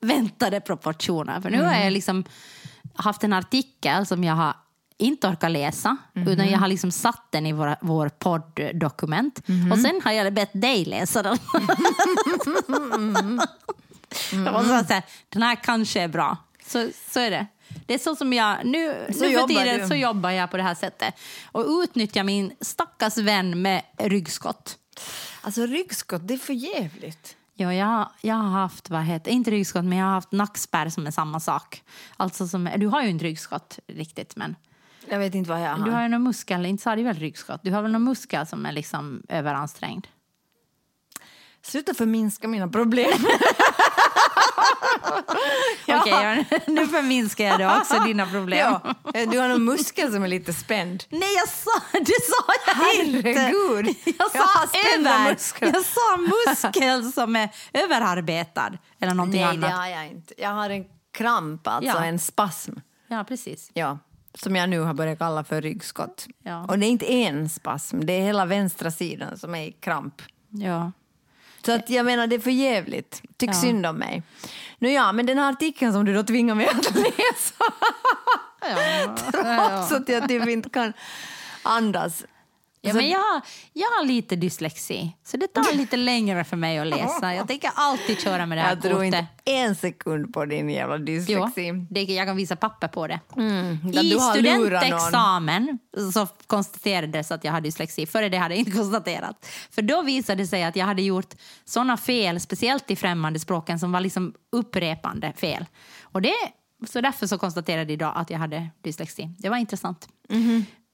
oväntade proportioner. För nu har jag liksom haft en artikel som jag har inte orkat läsa, utan jag har liksom satt den i vår, vår podddokument. Och sen har jag bett dig läsa den. Jag måste säga, den här kanske är bra. Så, så är det. Det är så som jag, nu, Så nu för tiden du. så jobbar jag på det här sättet. Och utnyttjar min stackars vän med ryggskott. Alltså ryggskott, det är för jävligt. Ja, jag, jag har haft, vad heter, inte ryggskott, men jag har haft nackspärr som är samma sak. Alltså som, du har ju inte ryggskott riktigt, men Jag vet inte vad jag har. Du har ju någon muskel, inte sa det väl ryggskott? Du har väl någon muskel som är liksom överansträngd? Sluta förminska mina problem. Okej, ja, nu förminskar jag då också dina problem. ja, du har någon muskel som är lite spänd. Nej, jag sa, det sa jag inte! Herregud. Jag Jag sa över. muskler. Jag sa muskel som är överarbetad. Eller någonting Nej, det annat. har jag inte. Jag har en kramp, alltså Ja. en spasm. Ja, precis. Ja, som jag nu har börjat kalla för ryggskott. Ja. Och det är inte en spasm, det är hela vänstra sidan som är i kramp. Ja. Så att jag menar, det är för jävligt. Tyck Ja. synd om mig. Nu ja, men den här artikeln som du då tvingar mig att läsa, Ja. trots att jag typ inte kan andas. Ja, Så- men jag, har- jag har lite dyslexi, så det tar lite längre för mig att läsa. Jag tänker alltid köra med det här Jag tror kortet. inte en sekund på din jävla Jo, dyslexi. det, jag kan visa papper på det. Ja, I studentexamen så konstaterades att jag hade dyslexi. Före det hade jag inte konstaterat. För då visade det sig att jag hade gjort såna fel, speciellt i främmande språken, som var liksom upprepande fel. Och det, så därför så konstaterade idag att jag hade dyslexi. Det var intressant.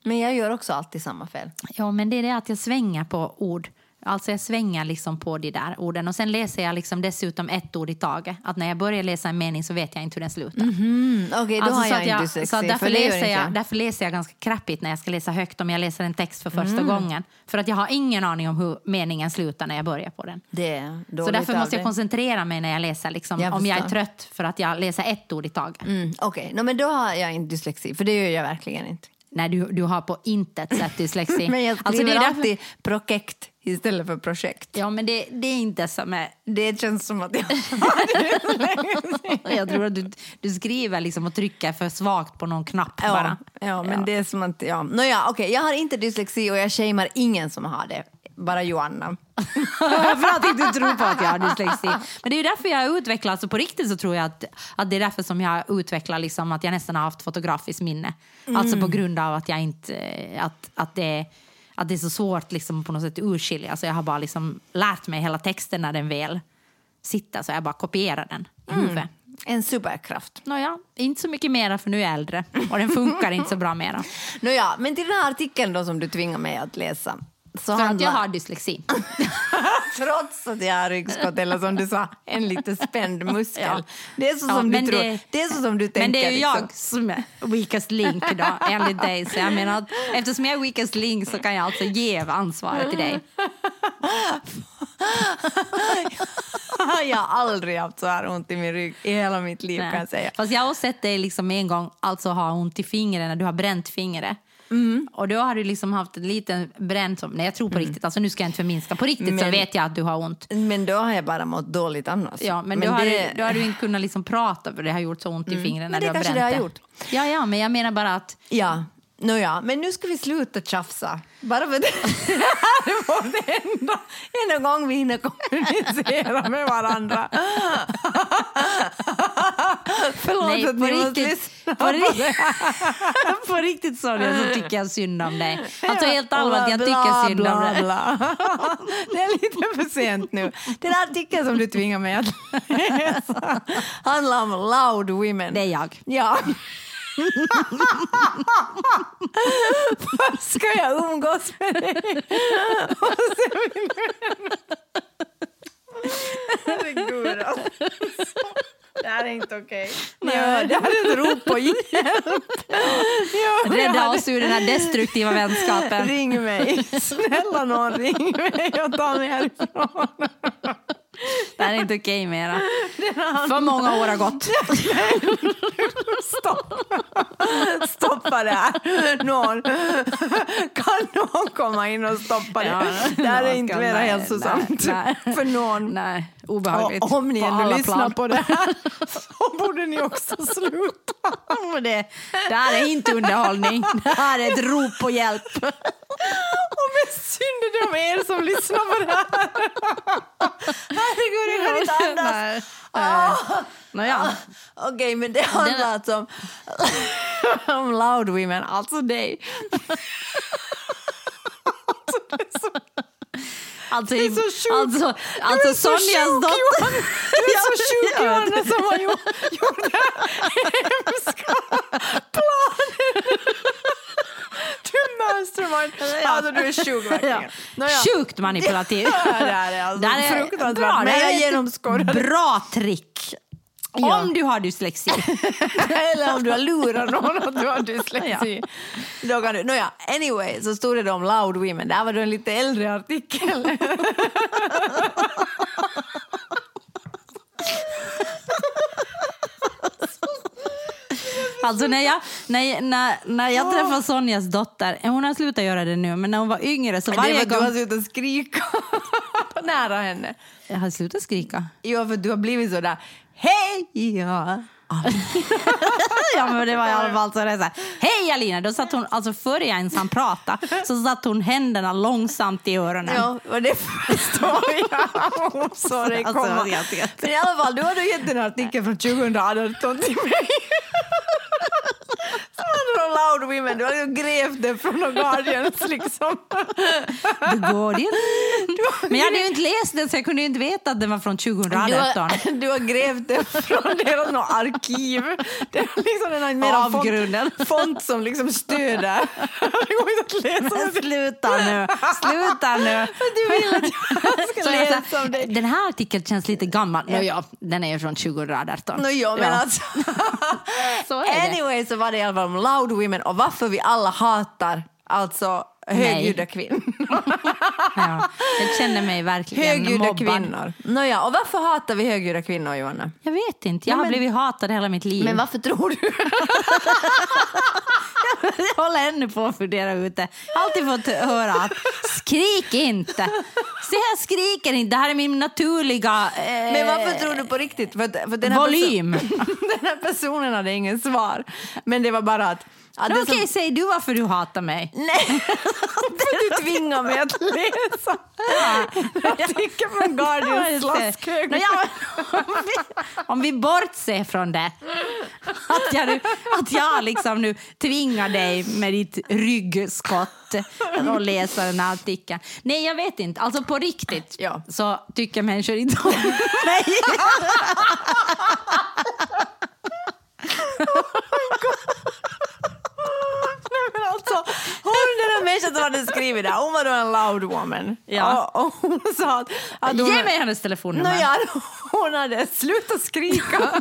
Men jag gör också alltid samma fel. Ja, men det är det att jag svänger på ord. Alltså jag svänger liksom på de där orden. Och sen läser jag liksom dessutom ett ord i taget. Att när jag börjar läsa en mening så vet jag inte hur den slutar. Mm, Okej, då Alltså, har så jag att inte jag, dyslexi. så därför, läser jag, därför läser jag ganska krappigt när jag ska läsa högt om jag läser en text för första gången. För att jag har ingen aning om hur meningen slutar när jag börjar på den. Det är Så därför måste jag koncentrera mig när jag läser, liksom, Jag om jag är trött för att jag läser ett ord i taget. Mm, Okej, no, men då har jag inte dyslexi, för det gör jag verkligen inte. Nej, du, du har på intet sätt dyslexi. Men jag Alltså, det är därför- alltid projekt istället för projekt. Ja, men det, det är inte som är... Det känns som att jag Jag tror att du, du skriver liksom och trycker för svagt på någon knapp ja, bara. ja, men Ja. det är som att... Ja. Nåja, okej, jag har inte dyslexi och jag shamear ingen som har det. Bara Joanna. för att inte tro på att jag har dyslexi. Men det är därför jag har utvecklat, alltså på riktigt så tror jag att, att det är därför som jag har utvecklat liksom att jag nästan har haft fotografiskt minne. Alltså på grund av att jag inte, att, att det att det är så svårt liksom på något sätt att urskilja. Alltså jag har bara liksom lärt mig hela texten när den väl sitter, så jag bara kopierar den i huvudet. En superkraft. Nåja, inte så mycket mera för nu är jag äldre och den funkar inte så bra mera. Nåja, men till den här artikeln då som du tvingar mig att läsa. Så För att jag har dyslexi. Trots att jag har ryggskott eller som du sa, en lite spänd muskel. Ja. Det är så Ja, som du tror. det- Det, är så som du tänker. Men det är ju liksom. jag som är weakest link då, enligt dig. Så jag menar att eftersom jag är weakest link så kan jag alltså ge ansvaret till dig. jag har aldrig haft så här ont i min rygg i hela mitt liv kan jag säga. Fast jag har sett dig liksom en gång alltså ha ont i fingret när du har bränt fingret. Mm. Och då har du liksom haft en liten bränt, som, nej jag tror på riktigt, alltså nu ska jag inte förminska, på riktigt så Men- vet jag att du har ont. Men då har jag bara mått dåligt annars. Ja, men, då, har du, då har du inte kunnat liksom prata för det har gjort så ont i Mm. Men det du har kanske det har gjort. Ja, ja, men jag menar bara att Ja, Nåja, men nu ska vi sluta tjafsa. Bara för det här är vårt enda, enda gång vi hinner kommunicera med varandra. Förlåt Nej, att ni måste riktigt. lyssna På på det. På riktigt Sonja så tycker jag synd om dig. Alltså helt allvarligt, jag tycker synd om dig. Det är lite för sent nu. Den här artikeln som du tvingar mig att läsa handlar om loud women. Det är jag. Ja. Först ska jag umgås med dig. Herregud alltså. Det här är inte okej. Ja, det här är ett rop på hjälp. Jag Rädda oss ur den här destruktiva vänskapen. Ring mig. Snälla någon, ring mig och ta mig härifrån. Det här är inte okej mera. För många år har gått. Stopp. Stoppa det här. Någon. Kan någon komma in och stoppa det? Ja, det här är inte kan- mer nej, hälsosamt för någon. Nej, obehagligt. Och om ni ändå lyssnar plan. på det här så borde ni också sluta. Det här är inte underhållning. Det här är ett rop på hjälp. Och med synd är det om er som lyssnar på det här. Herregud, jag kan inte andas. Nej. Ah. Okej, men det handlar alltså om, om loud women, alltså dig. Alltså, är så sjukt. alltså, Du alltså är så Sonjas sjuk, dotter... Du är så sjuk. Johanna som har gjort det du är sjuk verkligen. Ja. Sjukt manipulativ. Ja, det är det alltså. Det är bra, Men jag genomskådade. Bra trick. Ja. Om du har dyslexi. Eller om du har lurat någon att du har dyslexi. Då kan du. Nåja, anyway så stod det om loud women. Det här var då en lite äldre artikel. Alltså när jag, när, när, när jag träffade Sonjas dotter, hon har slutat göra det nu, men när hon var yngre så det varje för att du har gång... slutat skrika nära henne. Jag har slutat skrika. Jo, för du har blivit så där. Hej! Ja. ja, men det var i alla fall så det så här, hej Alina! Då satt hon, alltså före jag ens hann prata, så satt hon händerna långsamt i öronen. Ja, och det förstår jag. Hon såg dig Alltså, komma. jag vet. Men i alla fall, du hade gett en artikel från 2018 till mig. Som handlar om loud women. Du hade liksom grävt det från The Guardians liksom. The Guardian. Men jag hade ju inte läst den så jag kunde ju inte veta att den var från Du 2018. har, du har grävt det från deras något arkiv. Det är liksom den här mera Avgrunden. Font, font som liksom stöder. Det går inte att läsa. Men sluta nu! Sluta nu! Du vill att jag Så jag om dig. den här artikeln känns lite gammal. Ja. ja, den är ju från 2018. No, ja, men Ja. alltså. Så. Anyway så var det i alla fall om loud women och varför vi alla hatar alltså högljudda kvinnor. Ja, jag känner mig verkligen högljudda mobbad. kvinnor. Nåja, och varför hatar vi högljudda kvinnor, Johanna? Jag vet inte, jag har men- blivit hatad hela mitt liv. Men varför tror du? jag håller ännu på att fundera ut det. Jag har alltid fått höra att skrik inte. Se jag skriker inte, det här är min naturliga eh, Men varför tror du på riktigt? För, för den här volym. Den här personen hade ingen svar. Men det var bara att... det Okej, som- säg du varför du hatar mig. Nej, du tvingar mig att läsa Ja, Guardians just det. slaskhög. Nå, ja, om, om vi bortser från det, att jag, nu, att jag liksom nu tvingar dig med ditt ryggskott att läsa den här artikeln. Nej, jag vet inte. Alltså på riktigt Ja. så tycker människor inte om mig. Men alltså, hon den här människan som hade skrivit det, hon var då en loud woman. Ja. Och, och hon sa att... att hon, Ge mig hennes telefonnummer. Nåja, hon hade slutat skrika.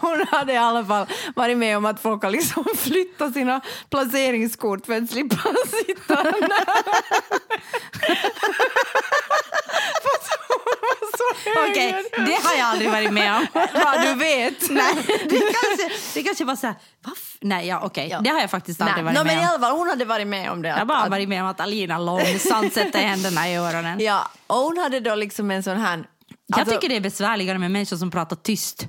Hon hade i alla fall varit med om att folk har liksom flyttat sina placeringskort för att slippa sitta Okej, högljudd. det har jag aldrig varit med om. Ja, du vet. Nej, det kanske, det kanske var så här, "Vaff?" Nej, ja, okej. Ja. Det har jag faktiskt aldrig Nej, varit no, med men i om. alla fall, hon hade varit med om det. Jag har bara att- varit med om att Alina långsamt sätter händerna i öronen. Ja, och hon hade då liksom en sån här... Jag alltså- tycker det är besvärligare med människor som pratar tyst.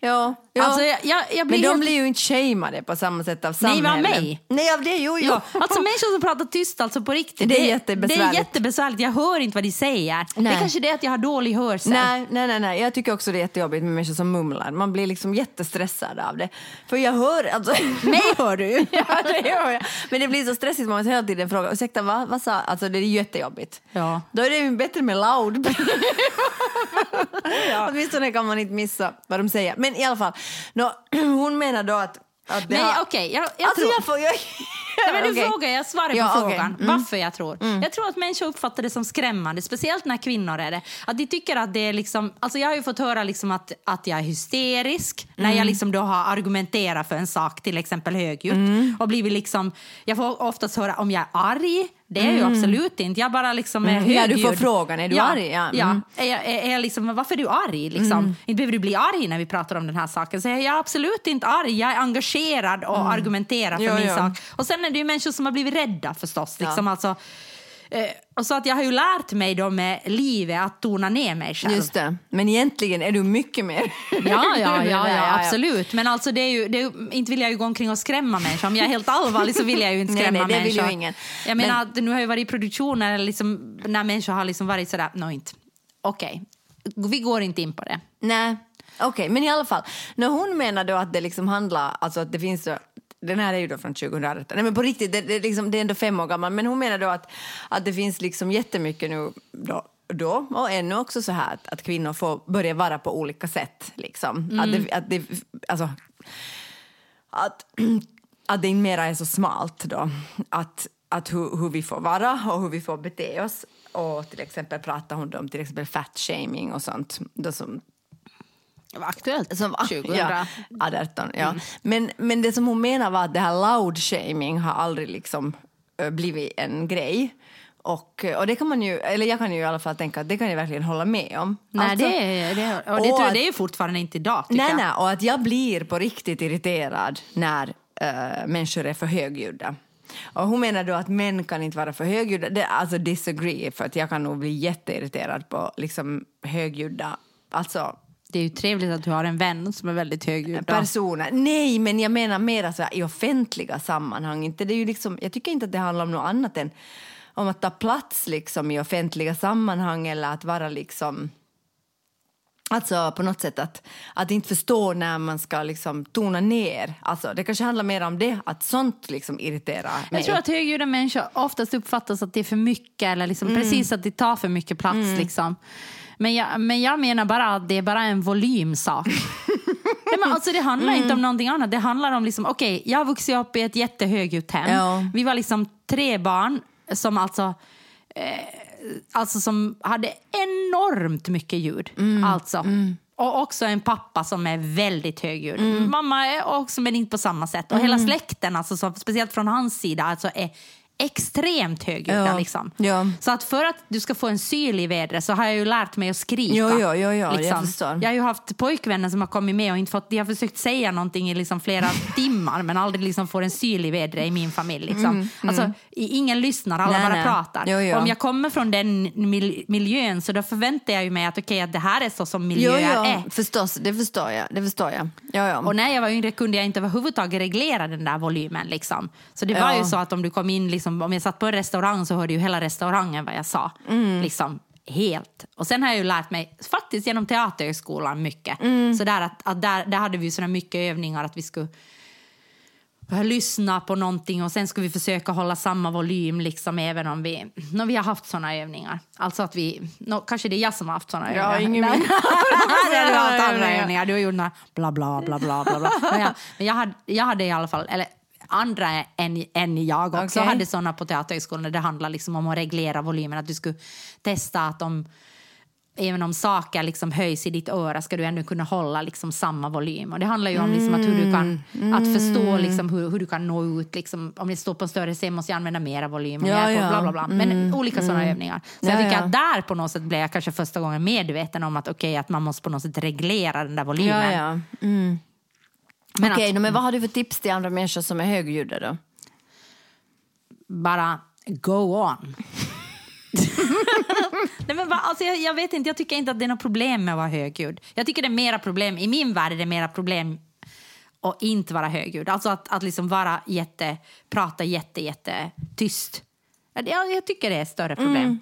Ja, ja. Alltså, jag, jag, jag blir men de helt- blir ju inte shameade på samma sätt av Nej, samhället. vad mig? Nej, av det, jo, jo. Ja, alltså människor som pratar tyst alltså på riktigt. Det är Det jättebesvärligt. är jättebesvärligt. Jag hör inte vad de säger. Det Nej. är kanske det att jag har dålig hörsel. Nej, nej, nej, nej, jag tycker också det är jättejobbigt med människor som mumlar. Man blir liksom jättestressad av det. För jag hör, alltså... Mig hör du. ja, det gör jag. Men det blir så stressigt, man måste hela tiden fråga, ursäkta, vad, vad sa, alltså det är jättejobbigt. Ja. Då är det bättre med loud. Åtminstone kan man inte missa vad de säger. Men i alla fall, nå, hon menar då att... Nej, har- okej. jag, jag alltså tror... jag får... Jag, Nej, men du Okej. frågar, jag svarar Ja, på okej. frågan. Mm. Varför jag tror. Jag tror att människor uppfattar det som skrämmande, speciellt när kvinnor är det. Att de tycker att det är liksom, alltså jag har ju fått höra liksom att, att jag är hysterisk när Mm. jag liksom då har argumenterat för en sak, till exempel högljutt. Mm. Och blivit liksom, jag får oftast höra om jag är arg. Det är jag ju absolut inte. Jag bara liksom är Mm. Ja, du högljudd. får frågan, är du ja, arg? Ja, Ja. mm. Är jag, är, är jag liksom, varför är du arg? Liksom? Inte behöver du bli arg när vi pratar om den här saken. Så jag är absolut inte arg. Jag är engagerad och argumenterar för Ja, min ja. sak. Och sen är det ju människor som har blivit rädda förstås. Liksom, alltså, eh, och så att jag har ju lärt mig då med livet att tona ner mig själv. Just det. Men egentligen är du mycket mer... Ja, ja, ja, Det ja, där, absolut. Men alltså det är ju, det är, ju- inte vill jag ju gå omkring och skrämma människor. Om jag är helt allvarlig så vill jag ju inte Nej, skrämma nej, det vill människor. ju ingen. Jag menar, Men- att nu har jag varit i produktioner liksom, när människor har liksom varit sådär, no, inte. Okej, vi går inte in på det. Nej, okej, men i alla fall. När hon menar då att det liksom handlar, alltså att det finns så, den här är ju då från 2018, nej men på riktigt, det, det, är liksom, det är ändå fem år gammal, men hon menar då att, att det finns liksom jättemycket nu då, då och ännu också så här att, att kvinnor får börja vara på olika sätt. Liksom. Att det, att det, alltså, att, att det inte mera är så smalt då. Att, att hur, hur vi får vara och hur vi får bete oss. Och till exempel pratar hon om till exempel fat shaming och sånt. Då som, Det var aktuellt som, 2000. Ja, 18, ja. Men, men det som hon menar var att det här loud shaming har aldrig liksom blivit en grej. Och, och det kan man ju, eller jag kan ju i alla fall tänka att det kan jag verkligen hålla med om. Nej, Alltså- det, är- det, är- och det, och tror jag, att- det är ju fortfarande inte idag. Nej, jag. nej, och att jag blir på riktigt irriterad när äh, människor är för högljudda. Och hon menar då att män kan inte vara för högljudda. Det, alltså disagree, för att jag kan nog bli jätteirriterad på liksom högljudda, alltså Det är ju trevligt att du har en vän som är väldigt högljudd. personer. Nej, men jag menar mer i offentliga sammanhang. Inte, det är ju liksom, jag tycker inte att det handlar om något annat än om att ta plats liksom, i offentliga sammanhang eller att vara liksom... Alltså på något sätt att, att inte förstå när man ska liksom tona ner. Alltså, det kanske handlar mer om det, att sånt liksom irriterar mig. Jag tror att högljudda människor oftast uppfattas att det är för mycket eller liksom Mm. precis att det tar för mycket plats. Liksom. Men, jag, men jag menar bara att det är bara en volymsak. Nej, men alltså det handlar Mm. inte om någonting annat. Det handlar om, liksom, okej, jag har vuxit upp i ett jättehögljutt hem. Ja. Vi var liksom tre barn som alltså alltså som hade enormt mycket ljud. Mm. Alltså. Och också en pappa som är väldigt högljudd. Mm. Mamma är också, men inte på samma sätt. Och hela släkten, alltså, så, speciellt från hans sida, alltså, är extremt högljudda. Ja. Liksom. Ja. Så att för att du ska få en syl i vädret så har jag ju lärt mig att skrika. Jo, jo, jo, jo, jag liksom. förstår. Jag har ju haft pojkvänner som har kommit med och inte fått, de har försökt säga någonting i liksom flera timmar men aldrig liksom får en syl i vädret i min familj. Liksom. Alltså, i- ingen lyssnar, alla Mm, Nej, bara nej. pratar. Jo, jo. Om jag kommer från den mil- miljön så då förväntar jag ju mig att okej, att det här är så som Jo, miljöer jo, är. förstås, det förstår jag. Det förstår jag. Ja, ja. Och när jag var yngre kunde jag inte överhuvudtaget reglera den där volymen. Liksom. Så det var ju så att om du kom in, liksom, om jag satt på en restaurang så hörde ju hela restaurangen vad jag sa. Mm. Liksom, helt. Och sen har jag ju lärt mig, faktiskt genom teaterhögskolan mycket. Mm. Så där, att, att där, där hade vi såna mycket övningar att vi skulle lyssna på någonting och sen ska vi försöka hålla samma volym liksom även om vi, no, vi har haft såna övningar. Alltså att vi, no, kanske det är jag som har haft såna Ja, övningar. ingen Nej. du har haft andra övningar. övningar. Du har gjort några bla bla bla bla bla. bla. Men, jag, men jag, hade, jag hade i alla fall, eller andra än, än jag också Okej. hade såna på Teaterhögskolan där det handlar liksom om att reglera volymen. Att du skulle testa att om Även om saker liksom höjs i ditt öra ska du ändå kunna hålla liksom samma volym. Och det handlar ju om liksom att hur du kan Mm. att förstå liksom hur, hur du kan nå ut. Liksom, om det står på en större scen måste jag använda mera volym. Ja, jag ja. bla, bla, bla. Men olika sådana övningar. Så jag Ja, tycker ja. att där på något sätt blev jag kanske första gången medveten om att okej, att man måste på något sätt reglera den där volymen. ja, ja. Mm. Men Okej, att men vad har du för tips till andra människor som är högljudda då? bara go on. Nej, men va, alltså, jag, jag vet inte, jag tycker inte att det är något problem med att vara högljudd. Jag tycker det är mera problem, i min värld är det mera problem att inte vara högljudd. Alltså att, att liksom vara jätte, prata jätte, jätte tyst. Jag, jag tycker det är ett större problem.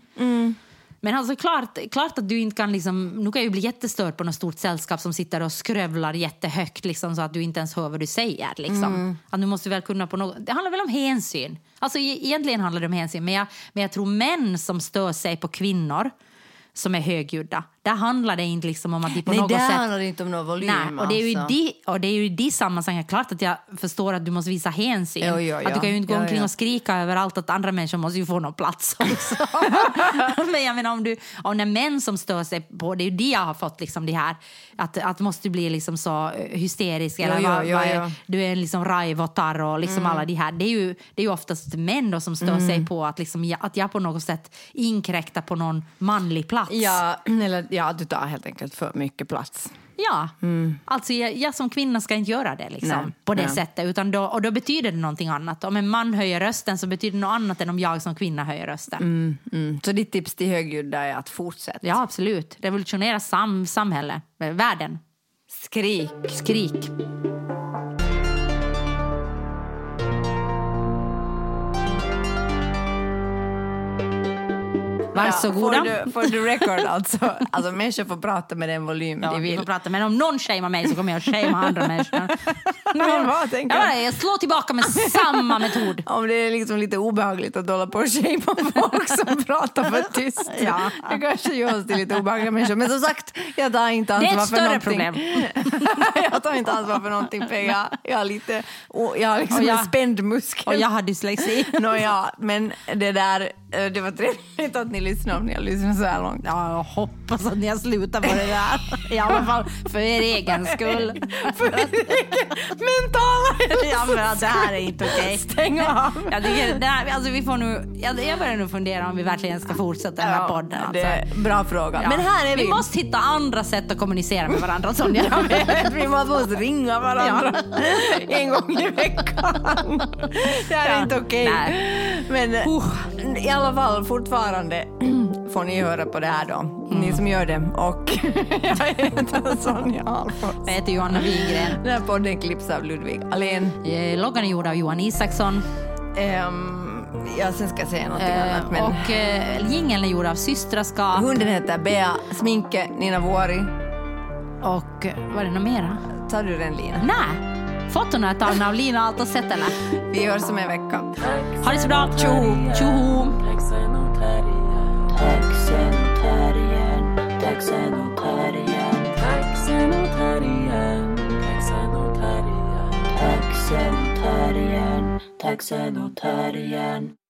Men alltså klart, klart att du inte kan liksom, nu kan ju bli jättestörd på något stort sällskap som sitter och skrövlar jättehögt liksom, så att du inte ens hör vad du säger. Liksom. Att du måste väl kunna på något, det handlar väl om hänsyn. Alltså e- egentligen handlar det om hänsyn, men jag, men jag tror män som stör sig på kvinnor som är högljudda, där handlar det inte liksom om att de på Nej, något där sätt... handlar det inte om någon volym. Nej, och det är ju alltså. de, och det är ju i de sammanhangen klart att jag förstår att du måste visa hänsyn. Jo, jo, Att ja. du kan ju inte gå omkring och skrika överallt att andra människor måste ju få någon plats också. Men jag menar om du, om det är män som stör sig på, det är ju det jag har fått liksom det här, att, att måste bli liksom så eh, hysterisk eller Jo, jo, vad- jo, vad är- jo. Mm. du är en liksom rajvotar och liksom alla de här. Det är ju, det är ju oftast män då som stör sig på att, liksom, att jag på något sätt inkräktar på någon manlig plats. Ja, eller ja, du tar helt enkelt för mycket plats. Ja, alltså jag, jag som kvinna ska inte göra det liksom, Nej, på det nej. sättet. Utan då, och då betyder det någonting annat. Om en man höjer rösten så betyder det något annat än om jag som kvinna höjer rösten. Mm. Så ditt tips till högljudda är att fortsätta. Ja, absolut. Revolutionera sam, samhälle, eh, världen. Skrik. Skrik. Varsågoda. Ja, for, the, for the record alltså. Alltså människor får prata med den volym Ja, de vi vill. får prata. Men om någon shamear mig så kommer jag shamea andra människor. Man bara tänker- jag, jag slår tillbaka med samma metod. Om det är liksom lite obehagligt att hålla på och shamea folk som pratar för tyst. Ja. Det kanske gör oss till lite obehagliga människor. Men som sagt, jag tar inte Det är ansvar ett för större någonting. problem. jag tar inte ansvar för någonting för jag, jag har lite, jag har liksom jag- en spänd muskel. Och jag har dyslexi. Nåja, men det där, eh, det var trevligt att ni lyssnade om ni har lyssnat så här långt. Ja, jag hoppas att ni har slutat på det där. I alla fall för er egen skull. För mentala Ja, men det här är inte okej. Stäng av. Jag, tycker, det här, alltså, vi får nu, jag, jag börjar nu fundera om vi verkligen ska fortsätta den här Ja, podden. Alltså. Det är bra fråga. Ja. Men här är vi. Vi måste hitta andra sätt att kommunicera med varandra, Sonja. Vi måste ringa varandra en gång i veckan. Det här är Ja. inte okej. Nej. Men i alla fall fortfarande får ni höra på det här då. Ni som gör det. Och jag heter Sonja Alfors. Jag heter Johanna Wigren. Den här podden klipps av Ludvig Alén. Eh, Loggan är gjord av Johan Isaksson. Um, ja, sen ska jag säga någonting Eh, annat. Men och eh, jingeln är gjord av Systraskap. hunden heter Bea Sminke Nina Vuori. Och var det något mera? Tar du den Lina? Nej. Fotona är tagna av Lina Aaltoset eller? Vi hörs om en vecka. Ha det så bra. Tjoho! Tjoho! Taxenotarien, Taxenotarien, taxenotarien, taxenotarien, taxenotarien. taxenotarien.